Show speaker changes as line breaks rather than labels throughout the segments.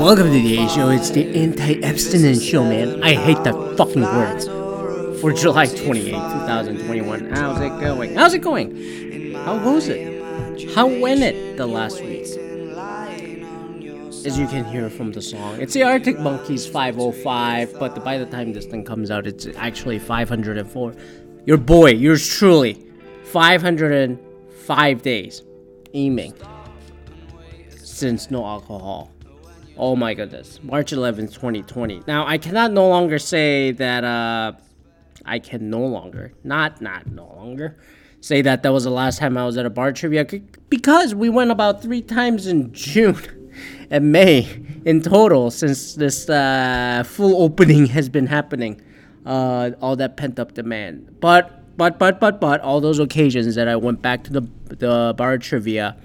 Welcome to the A Show. It's the anti-abstinence show, man. I hate that fucking words. For July 28, 2021. How's it going? How's it going? How was it? How went it the last week? As you can hear from the song, it's the Arctic Monkeys 505, but by the time this thing comes out, it's actually 504. Your boy, yours truly, 505 days aiming since no alcohol. Oh my goodness. March 11th, 2020. Now, I cannot no longer say that, uh, I can no longer, not, not no longer, say that that was the last time I was at a bar trivia because we went about three times in June and May in total since this uh, full opening has been happening. Uh, all that pent up demand. But, but, but, but, but, all those occasions that I went back to the, the bar trivia,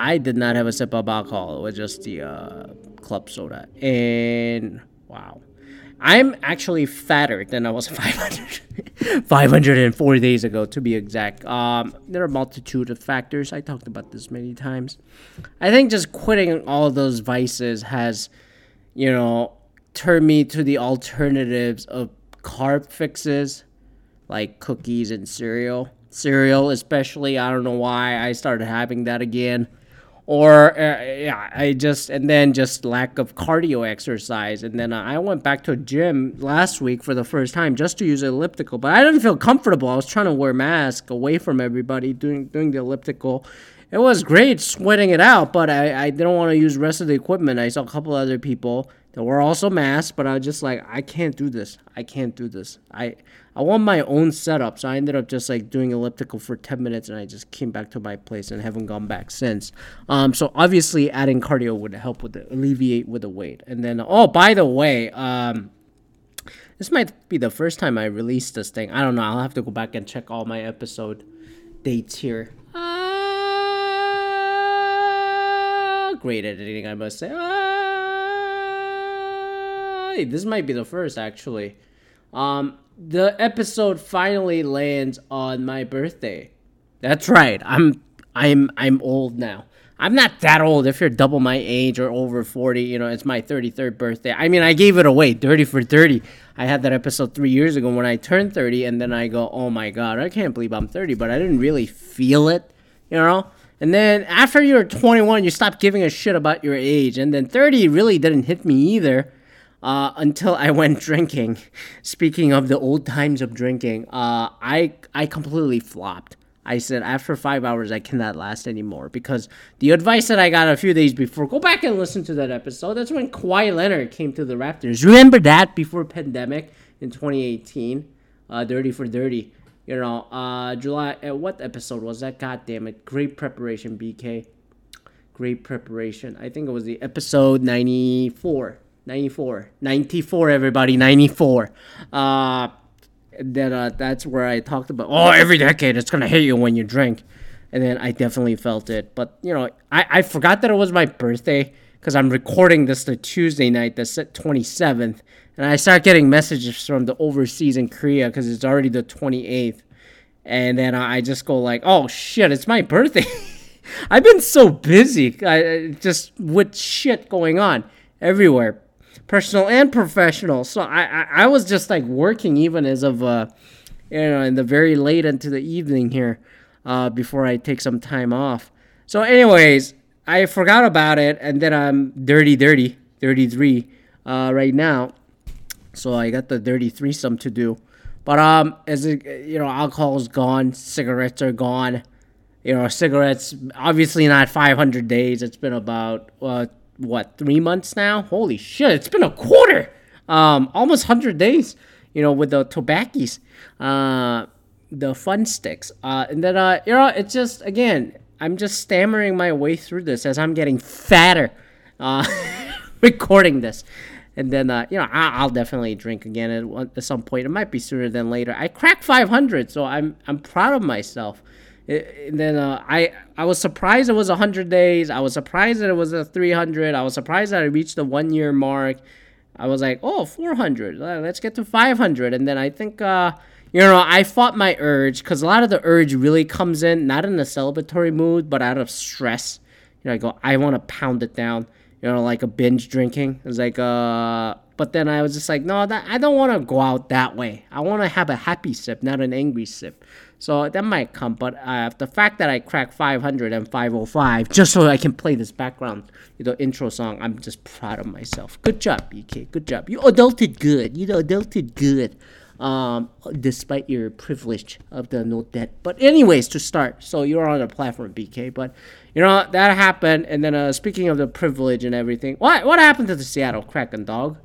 I did not have a sip of alcohol. It was just the uh, club soda. And wow. I'm actually fatter than I was 500, 504 days ago, to be exact. Um, there are a multitude of factors. I talked about this many times. I think just quitting all those vices has, you know, turned me to the alternatives of carb fixes like cookies and cereal. Cereal, especially, I don't know why I started having that again or uh, yeah, I just and then just lack of cardio exercise, and then I went back to a gym last week for the first time just to use elliptical, but I didn't feel comfortable. I was trying to wear mask away from everybody doing doing the elliptical. It was great sweating it out, but I, I didn't want to use rest of the equipment. I saw a couple other people that were also masked, but I was just like, I can't do this. I can't do this. I I want my own setup. So I ended up just like doing elliptical for 10 minutes and I just came back to my place and haven't gone back since. Um, so obviously adding cardio would help with the alleviate with the weight. And then, oh, by the way, um, this might be the first time I release this thing. I don't know. I'll have to go back and check all my episode dates here. Uh, great editing, I must say. Uh, this might be the first, actually. Um, the episode finally lands on my birthday. That's right. I'm I'm I'm old now. I'm not that old. If you're double my age or over 40, you know, it's my 33rd birthday. I mean, I gave it away 30 for 30. I had that episode three years ago when I turned 30, and then I go, oh my God, I can't believe I'm 30, but I didn't really feel it, you know? And then after you're 21, you stop giving a shit about your age. And then 30 really didn't hit me either uh, until I went drinking. Speaking of the old times of drinking, uh, I I completely flopped. I said after five hours I cannot last anymore because the advice that I got a few days before. Go back and listen to that episode. That's when Kawhi Leonard came to the Raptors. Remember that before pandemic in 2018, uh, Dirty for Dirty. You know, uh, July. Uh, what episode was that? God damn it! Great preparation, BK. Great preparation. I think it was the episode 94. 94. 94, everybody. 94. Uh, then uh, that's where I talked about, oh, every decade it's to hit you when you drink. And then I definitely felt it. But, you know, I, I forgot that it was my birthday because I'm recording this the Tuesday night, the 27th. And I start getting messages from the overseas in Korea because it's already the 28th. And then I just go like, oh, shit, it's my birthday. I've been so busy, I, just with shit going on everywhere personal and professional. So I, I, I was just like working even as of uh, you know in the very late into the evening here uh, before I take some time off. So anyways, I forgot about it and then I'm dirty dirty 33 uh, right now. So I got the dirty threesome to do. But um as it, you know alcohol is gone, cigarettes are gone. You know, cigarettes obviously not 500 days. It's been about uh, what three months now. Holy shit! It's been a quarter, um, almost hundred days. You know, with the tobaccos, uh, the fun sticks, uh, and then uh, you know, it's just again, I'm just stammering my way through this as I'm getting fatter, uh, recording this. And then, uh, you know, I- will definitely drink again at, at some point. It might be sooner than later. I cracked 500, so I'm I'm proud of myself. And then uh, I I was surprised it was 100 days. I was surprised that it was a 300. I was surprised that I reached the one year mark. I was like, oh, 400. Let's get to 500. And then I think, uh, you know, I fought my urge because a lot of the urge really comes in not in a celebratory mood, but out of stress. You know, I go, I want to pound it down. you know, like a binge drinking. It was like, uh, but then I was just like, no, that, I don't want to go out that way. I want to have a happy sip, not an angry sip. So that might come, but uh, the fact that I cracked 500 and 505 just so I can play this background, you know, intro song, I'm just proud of myself. Good job, BK. Good job. You adulted good. You know, adulted good um, despite your privilege of the no debt. But anyways, to start, so you're on a platform, BK. But you know that happened, and then uh, speaking of the privilege and everything, what what happened to the Seattle Kraken dog?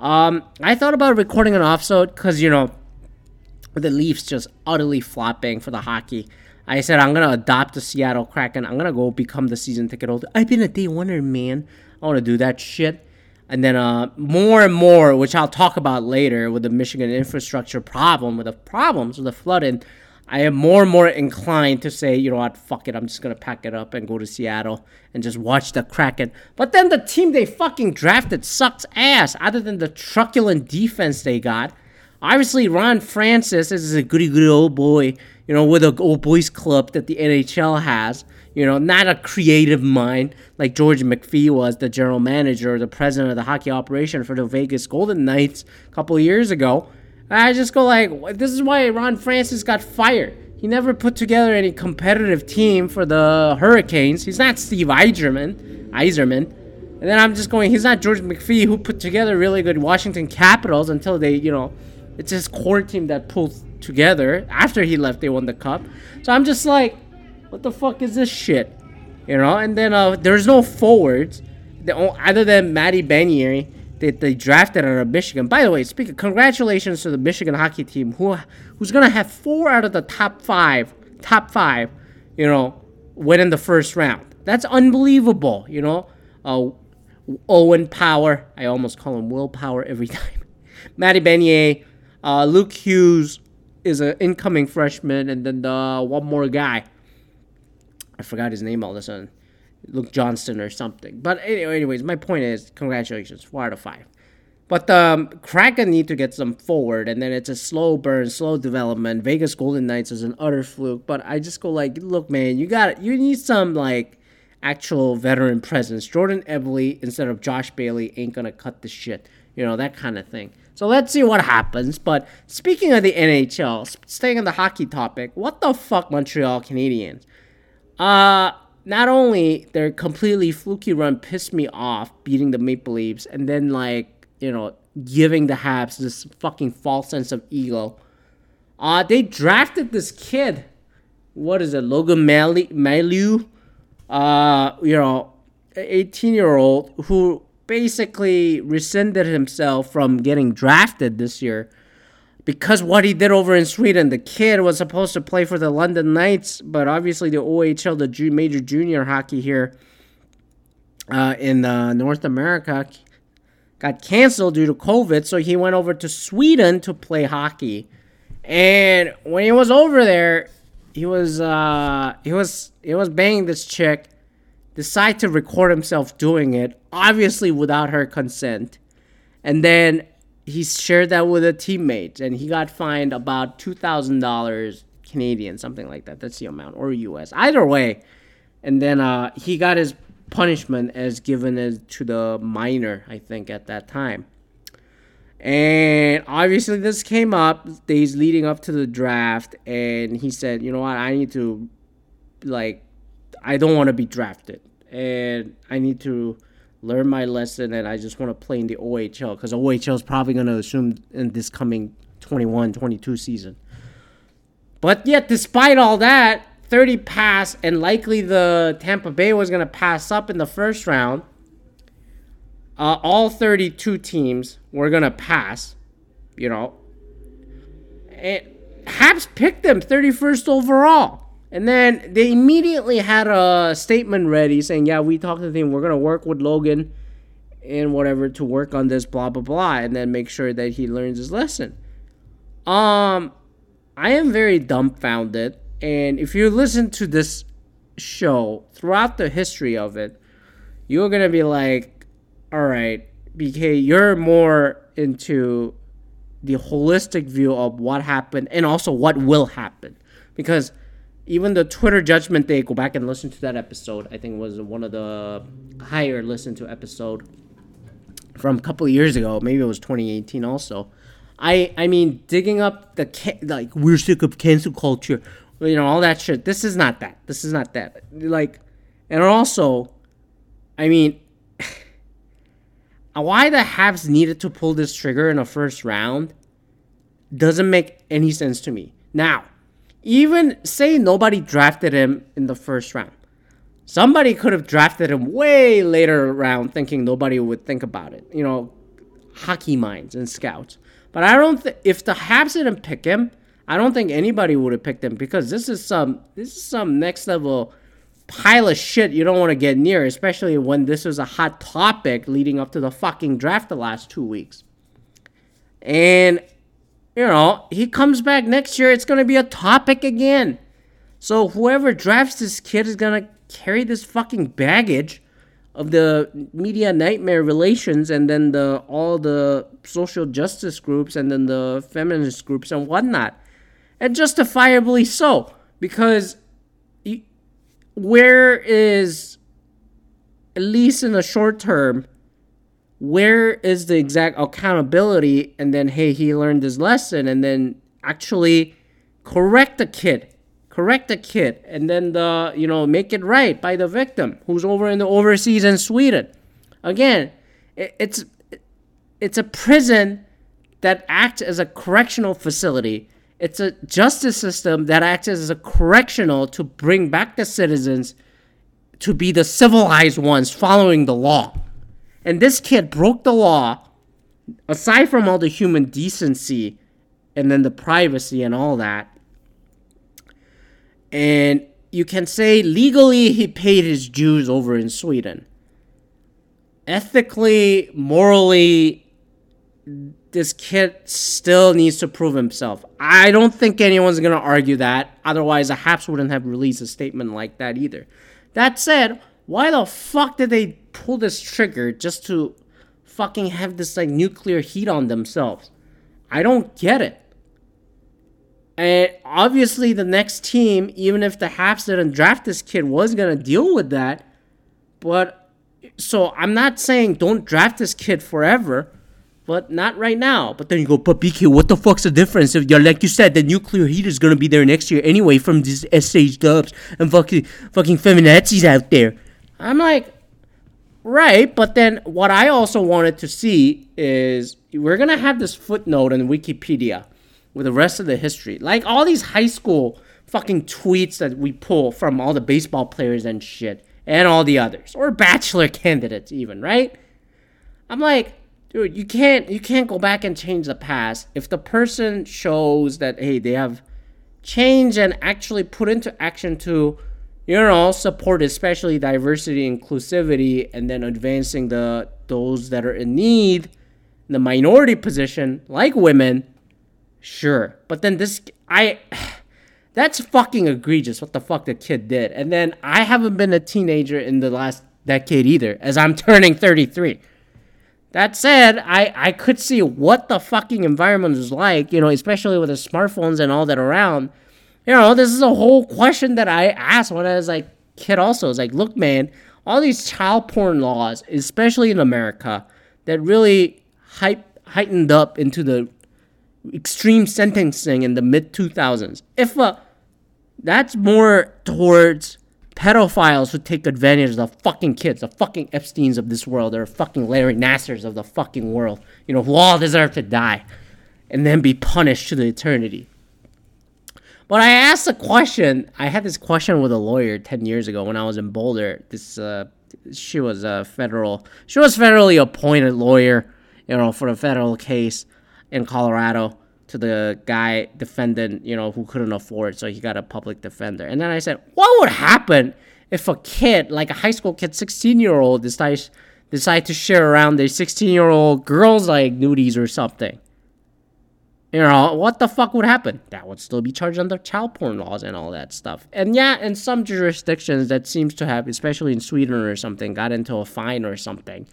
Um, I thought about recording an offsode because you know the Leafs just utterly flopping for the hockey. I said I'm gonna adopt the Seattle Kraken. I'm gonna go become the season ticket holder. I've been a day oneer, man. I want to do that shit. And then uh, more and more, which I'll talk about later, with the Michigan infrastructure problem, with the problems with the flooding, I am more and more inclined to say, you know what, fuck it, I'm just gonna pack it up and go to Seattle and just watch the Kraken. But then the team they fucking drafted sucks ass, other than the truculent defense they got. Obviously, Ron Francis is a goody goody old boy, you know, with a old boys club that the NHL has. You know, not a creative mind like George McPhee was, the general manager, the president of the hockey operation for the Vegas Golden Knights a couple years ago. I just go like, this is why Ron Francis got fired. He never put together any competitive team for the Hurricanes. He's not Steve Eiserman. Yzerman. And then I'm just going, he's not George McPhee who put together really good Washington Capitals until they, you know, it's his core team that pulled together. After he left, they won the cup. So I'm just like, what the fuck is this shit? You know, and then uh, there's no forwards the, other than Matty Benier that they drafted out of Michigan. By the way, speaking, congratulations to the Michigan hockey team who who's gonna have four out of the top five, top five, you know, win in the first round. That's unbelievable. You know, uh, Owen Power. I almost call him Will Power every time. Matty Benier, uh, Luke Hughes is an incoming freshman, and then the one more guy. I forgot his name all of a sudden. Luke Johnston or something. But anyway, anyways, my point is, congratulations, four out of five. But um, Kraken need to get some forward, and then it's a slow burn, slow development. Vegas Golden Knights is an utter fluke. But I just go like, look, man, you got you need some like actual veteran presence. Jordan Eberle instead of Josh Bailey ain't gonna cut the shit, you know that kind of thing. So let's see what happens. But speaking of the NHL, staying on the hockey topic, what the fuck, Montreal Canadiens? Uh, not only their completely fluky run pissed me off beating the Maple Leafs and then like, you know, giving the Habs this fucking false sense of ego. Uh, they drafted this kid. What is it? Logan Mailloux? Uh, you know, 18 year old who basically rescinded himself from getting drafted this year because what he did over in Sweden, the kid was supposed to play for the London Knights, but obviously the OHL, the major junior hockey here uh, in uh, North America, got canceled due to COVID. So he went over to Sweden to play hockey. And when he was over there, he was uh, he was he was banging this chick. Decided to record himself doing it, obviously without her consent. And then he shared that with a teammate and he got fined about $2,000 Canadian, something like that. That's the amount, or US. Either way. And then uh, he got his punishment as given as to the minor, I think, at that time. And obviously, this came up days leading up to the draft, and he said, "You know what? I need to, like, I don't want to be drafted, and I need to learn my lesson, and I just want to play in the OHL because OHL is probably going to assume in this coming 21 22 season. But yet, despite all that, 30 pass, and likely the Tampa Bay was going to pass up in the first round. Uh, all 32 teams were going to pass, you know. And Habs picked them 31st overall. And then they immediately had a statement ready saying, "Yeah, we talked to the team. We're gonna work with Logan and whatever to work on this, blah blah blah, and then make sure that he learns his lesson." Um, I am very dumbfounded, and if you listen to this show throughout the history of it, you're gonna be like, "All right, BK, you're more into the holistic view of what happened and also what will happen," because even the Twitter Judgment Day, go back and listen to that episode. I think was one of the higher listened to episode from a couple years ago. Maybe it was 2018 also. I I mean, digging up the ca- like we're sick of cancel culture, you know, all that shit. This is not that. This is not that. Like, and also, I mean, why the Habs needed to pull this trigger in the first round doesn't make any sense to me. Now, even say nobody drafted him in the first round. Somebody could have drafted him way later round thinking nobody would think about it. You know, hockey minds and scouts. But I don't if the Habs didn't pick him, I don't think anybody would have picked him because this is some this is some next level pile of shit you don't want to get near, especially when this was a hot topic leading up to the fucking draft the last two weeks. And you know, he comes back next year, it's going to be a topic again. So whoever drafts this kid is going to carry this fucking baggage of the media nightmare relations and then the all the social justice groups and then the feminist groups and whatnot. And justifiably so. Because where is, at least in the short term, where is the exact accountability? And then hey he learned his lesson and then actually correct the kid correct the kid and then the you know make it right by the victim who's over in the overseas in sweden. Again it's it's a prison that acts as a correctional facility. It's a justice system that acts as a correctional to bring back the citizens to be the civilized ones following the law and this kid broke the law, aside from all the human decency and then the privacy and all that. And you can say legally he paid his dues over in Sweden. Ethically, morally, this kid still needs to prove himself. I don't think anyone's going to argue that. Otherwise, the Habs wouldn't have released a statement like that either. That said, why the fuck did they pull this trigger just to fucking have this like nuclear heat on themselves? I don't get it. And obviously, the next team, even if the Habs didn't draft this kid, was gonna deal with that. But so I'm not saying don't draft this kid forever, but not right now. But then you go, but BK, what the fuck's the difference? If you're like you said, the nuclear heat is gonna be there next year anyway from these SH dubs and fucking fucking feminazis out there. I'm like, right, but then what I also wanted to see is we're gonna have this footnote in Wikipedia with the rest of the history. Like all these high school fucking tweets that we pull from all the baseball players and shit, and all the others, or bachelor candidates even, right? I'm like, dude, you can't you can't go back and change the past. If the person shows that hey, they have changed and actually put into action to you know support especially diversity inclusivity and then advancing the those that are in need the minority position like women. Sure. But then this i that's fucking egregious what the fuck the kid did. And then i haven't been a teenager in the last decade either as i'm turning 33 that said, I, I could see what the fucking environment is like, you know, especially with the smartphones and all that around you know, this is a whole question that I asked when I was like kid also. It's like, look, man, all these child porn laws, especially in America, that really hype heightened up into the extreme sentencing in the mid 2000s. If uh, that's more towards pedophiles who take advantage of the fucking kids, the fucking Epstein's of this world, or fucking Larry Nassars of the fucking world, you know, who all deserve to die and then be punished to the eternity. But I asked a question. I had this question with a lawyer ten years ago when I was in Boulder. This uh, she was a federal. She was federally appointed lawyer, you know, for a federal case in Colorado to the guy defendant, you know, who couldn't afford, so he got a public defender. And then I said, what would happen if a kid, like a high school kid, sixteen year old, decides decide to share around their sixteen year old girls like nudies or something? You know, what the fuck would happen? That would still be charged under child porn laws and all that stuff. And yeah, in some jurisdictions, that seems to have, especially in Sweden or something, got into a fine or something.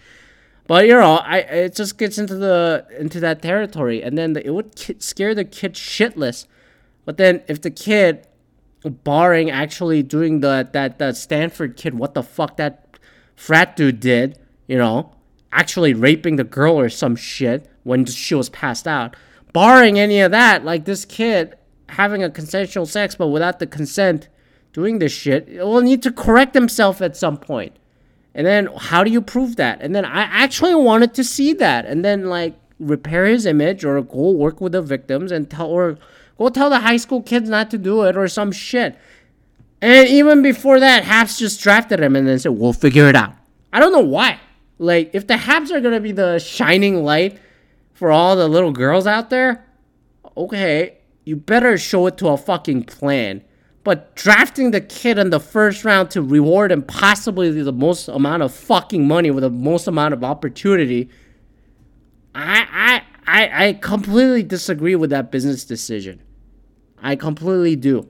But you know, I it just gets into the into that territory, and then the, it would ki- scare the kid shitless. But then if the kid barring actually doing the that that Stanford kid, what the fuck that frat dude did, you know, actually raping the girl or some shit when she was passed out. Barring any of that, like this kid having a consensual sex but without the consent doing this shit will need to correct himself at some point. And then how do you prove that? And then I actually wanted to see that and then like repair his image or go work with the victims and tell or go tell the high school kids not to do it or some shit. And even before that, Habs just drafted him and then said, We'll figure it out. I don't know why. Like, if the Habs are gonna be the shining light for all the little girls out there, okay, you better show it to a fucking plan. But drafting the kid in the first round to reward him possibly the most amount of fucking money with the most amount of opportunity, I I I, I completely disagree with that business decision. I completely do.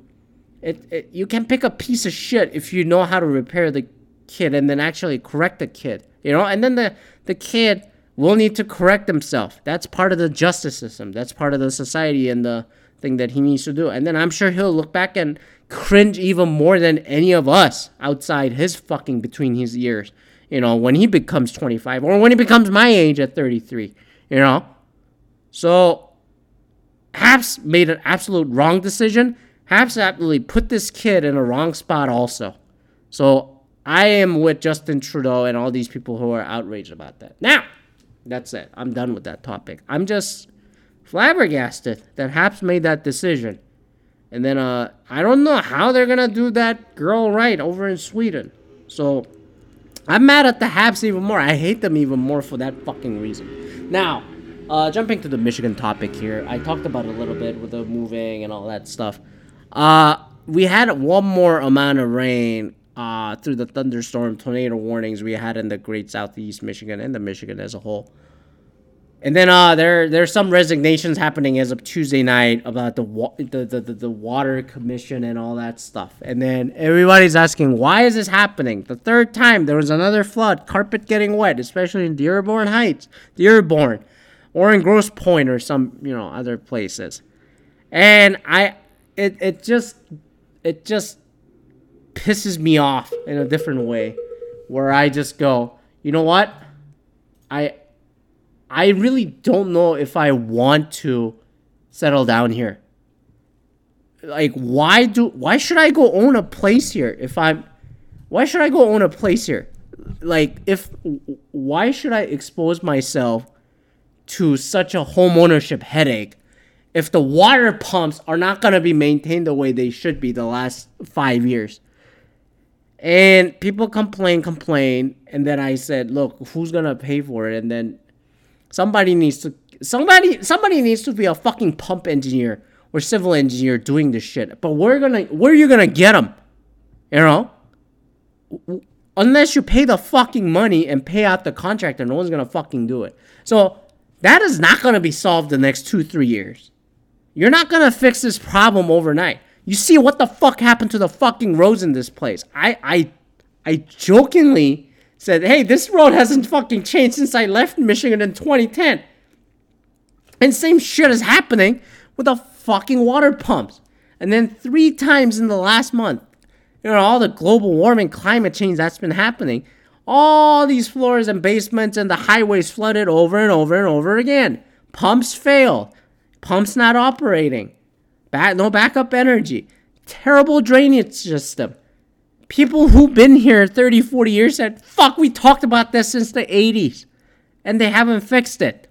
It, it you can pick a piece of shit if you know how to repair the kid and then actually correct the kid. You know, and then the the kid will need to correct himself. That's part of the justice system. That's part of the society and the thing that he needs to do. And then I'm sure he'll look back and cringe even more than any of us outside his fucking between his ears. You know, when he becomes 25 or when he becomes my age at 33. You know, so Habs made an absolute wrong decision. Habs absolutely put this kid in a wrong spot also. So I am with Justin Trudeau and all these people who are outraged about that. Now, that's it. I'm done with that topic. I'm just flabbergasted that Habs made that decision. And then uh, I don't know how they're gonna do that girl right over in Sweden. So I'm mad at the Habs even more. I hate them even more for that fucking reason. Now, uh, jumping to the Michigan topic here, I talked about it a little bit with the moving and all that stuff. Uh, we had one more amount of rain uh, through the thunderstorm tornado warnings we had in the great southeast Michigan and the Michigan as a whole. And then uh, there there's some resignations happening as of Tuesday night about the, wa- the, the, the, the water commission and all that stuff. And then everybody's asking, why is this happening? The third time there was another flood, carpet getting wet, especially in Dearborn Heights, Dearborn, or in Grosse Pointe or some you know other places. And I, it it just it just pisses me off in a different way, where I just go, you know what, I I really don't know if I want to settle down here. Like why do why should I go own a place here if I'm why should I go own a place here? Like if why should I expose myself to such a home ownership headache if the water pumps are not going to be maintained the way they should be the last 5 years? And people complain, complain, and then I said, "Look, who's gonna pay for it?" And then Somebody needs to somebody somebody needs to be a fucking pump engineer or civil engineer doing this shit. But we're gonna where are you gonna get them? You know, unless you pay the fucking money and pay out the contractor, no one's gonna fucking do it. So that is not gonna be solved the next two three years. You're not gonna fix this problem overnight. You see what the fuck happened to the fucking roads in this place? I I I jokingly said, hey, this road hasn't fucking changed since I left Michigan in 2010. And same shit is happening with the fucking water pumps. And then three times in the last month, you know, all the global warming, climate change that's been happening, all these floors and basements and the highways flooded over and over and over again. Pumps fail. Pumps not operating. No backup energy. Terrible drainage system people who've been here 30, 40 years said, fuck, we talked about this since the 80s, and they haven't fixed it.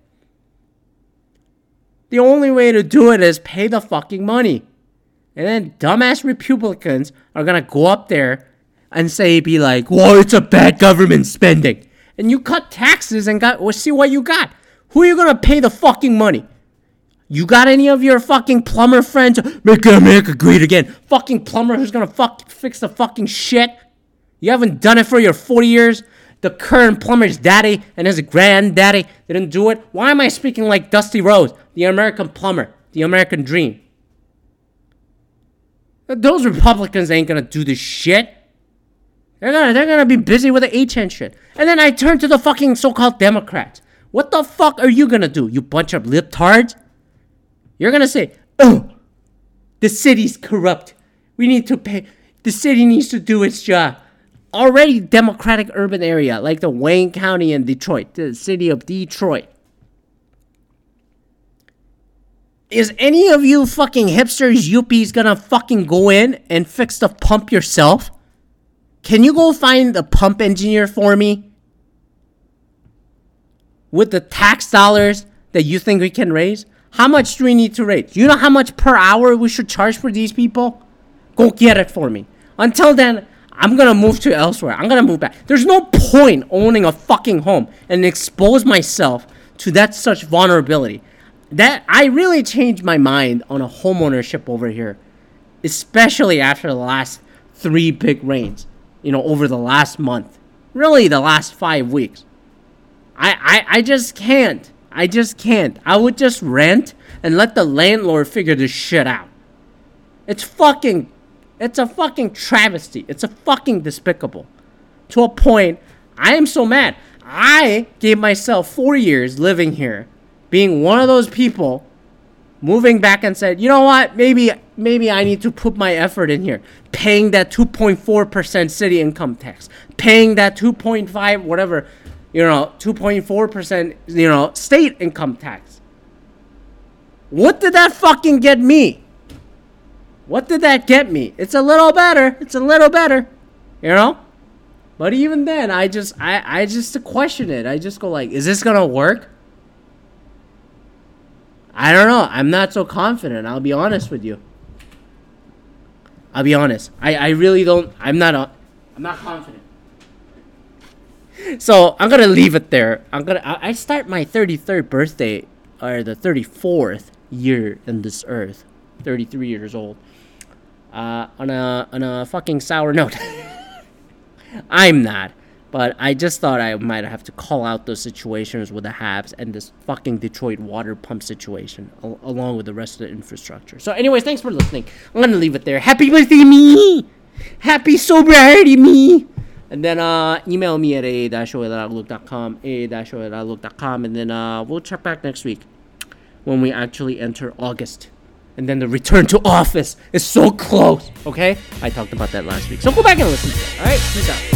The only way to do it is pay the fucking money. And then dumbass Republicans are gonna go up there and say, be like, well, it's a bad government spending. And you cut taxes and got, well, see what you got. Who are you gonna pay the fucking money? You got any of your fucking plumber friends? Make America great again. Fucking plumber who's gonna fuck fix the fucking shit. You haven't done it for your 40 years. The current plumber's daddy and his granddaddy didn't do it. Why am I speaking like Dusty Rhodes, the American plumber, the American dream? Those Republicans ain't gonna do this shit. They're gonna they're gonna be busy with the HN shit. And then I turn to the fucking so-called Democrats. What the fuck are you gonna do? You bunch of libtards? You're gonna say, "Oh, the city's corrupt. We need to pay. The city needs to do its job. Already democratic urban area like the Wayne County in Detroit, the city of Detroit. Is any of you fucking hipsters, yuppies, gonna fucking go in and fix the pump yourself? Can you go find the pump engineer for me? With the tax dollars that you think we can raise? How much do we need to raise? You know how much per hour we should charge for these people? Go get it for me. Until then, I'm gonna move to elsewhere. I'm gonna move back. There's no point owning a fucking home and expose myself to that such vulnerability. That I really changed my mind on a homeownership over here, especially after the last three big rains. You know, over the last month, really the last five weeks. I, I, I just can't. I just can't. I would just rent and let the landlord figure this shit out. It's fucking it's a fucking travesty. It's a fucking despicable. To a point, I am so mad. I gave myself four years living here, being one of those people, moving back and said, you know what, maybe maybe I need to put my effort in here, paying that 2.4% city income tax, paying that 2.5 whatever, you know, 2.4% you know state income tax. What did that fucking get me? What did that get me? It's a little better. It's a little better. You know? But even then, I just I, I just question it. I just go like, is this gonna work? I don't know. I'm not so confident. I'll be honest with you. I'll be honest. I, I really don't. I'm not. A, I'm not confident. So I'm gonna leave it there. I'm gonna. I, start my 33rd birthday or the 34th year in this earth. 33 years old uh, on a on a fucking sour note. I'm not, but I just thought I might have to call out those situations with the Habs and this fucking Detroit water pump situation, al- along with the rest of the infrastructure. So, anyways, thanks for listening. I'm gonna leave it there. Happy birthday, me! Happy sobriety, me! And then uh, email me at a-show@outlook.com, a-show@outlook.com, and then uh, we'll check back next week when we actually enter August and then the return to office is so close. Okay, I talked about that last week, so go back and listen to it. All right, peace out.